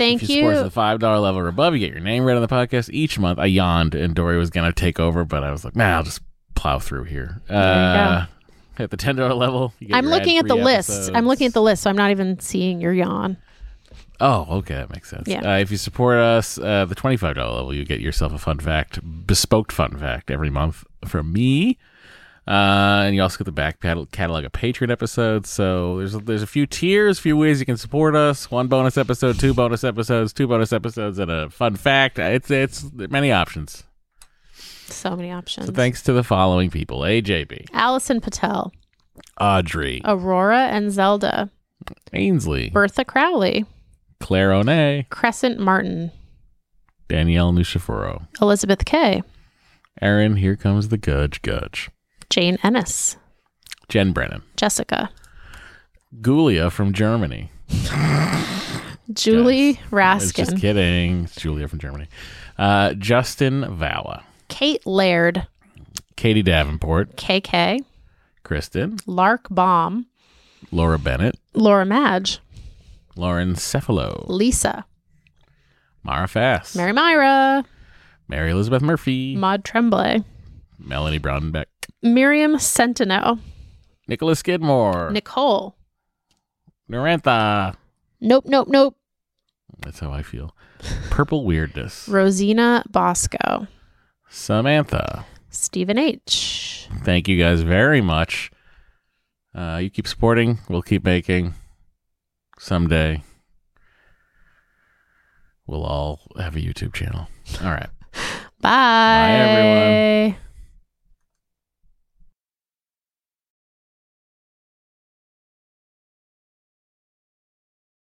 Thank if you, you. support us at the five dollar level or above, you get your name read on the podcast each month. I yawned, and Doree was gonna take over, but I was like, nah, I'll just plow through here. Uh, at the ten dollar level, you get I'm looking at the ad-free list. I'm looking at the list, so I'm not even seeing your yawn. Oh, okay, that makes sense. Yeah. Uh, if you support us, uh, the twenty-five dollar level, you get yourself a fun fact, bespoke fun fact every month from me, uh, and you also get the back catalog of Patreon episodes. So there's there's a few tiers, a few ways you can support us. One bonus episode, two bonus episodes, two bonus episodes, and a fun fact. It's it's many options. So many options. So thanks to the following people: AJB, Allison Patel, Audrey, Aurora and Zelda, Ainsley, Bertha Crowley, Claire Onay, Crescent Martin, Danielle Nushafuro, Elizabeth K. Aaron. Here comes the Gudge Gudge, Jane Ennis, Jen Brennan. Jessica, Gulia from Germany. Julie I was just kidding. It's Julia from Germany. Uh, Justin Valla. Kate Laird, Katie Davenport. KK, Kristen. Lark Baum, Laura Bennett. Laura Madge, Lauren Cephalo. Lisa, Mara Fass. Mary Myra, Mary Elizabeth Murphy. Maud Tremblay, Melanie Brownbeck. Miriam Centeno, Nicholas Skidmore. Nicole. Narantha. Nope, nope, nope. That's how I feel. Purple Weirdness. [laughs] Rosina Bosco, Samantha. Stephen H. Thank you guys very much. Uh, you keep supporting. We'll keep making. Someday, we'll all have a YouTube channel. All right. [laughs] Bye. everyone.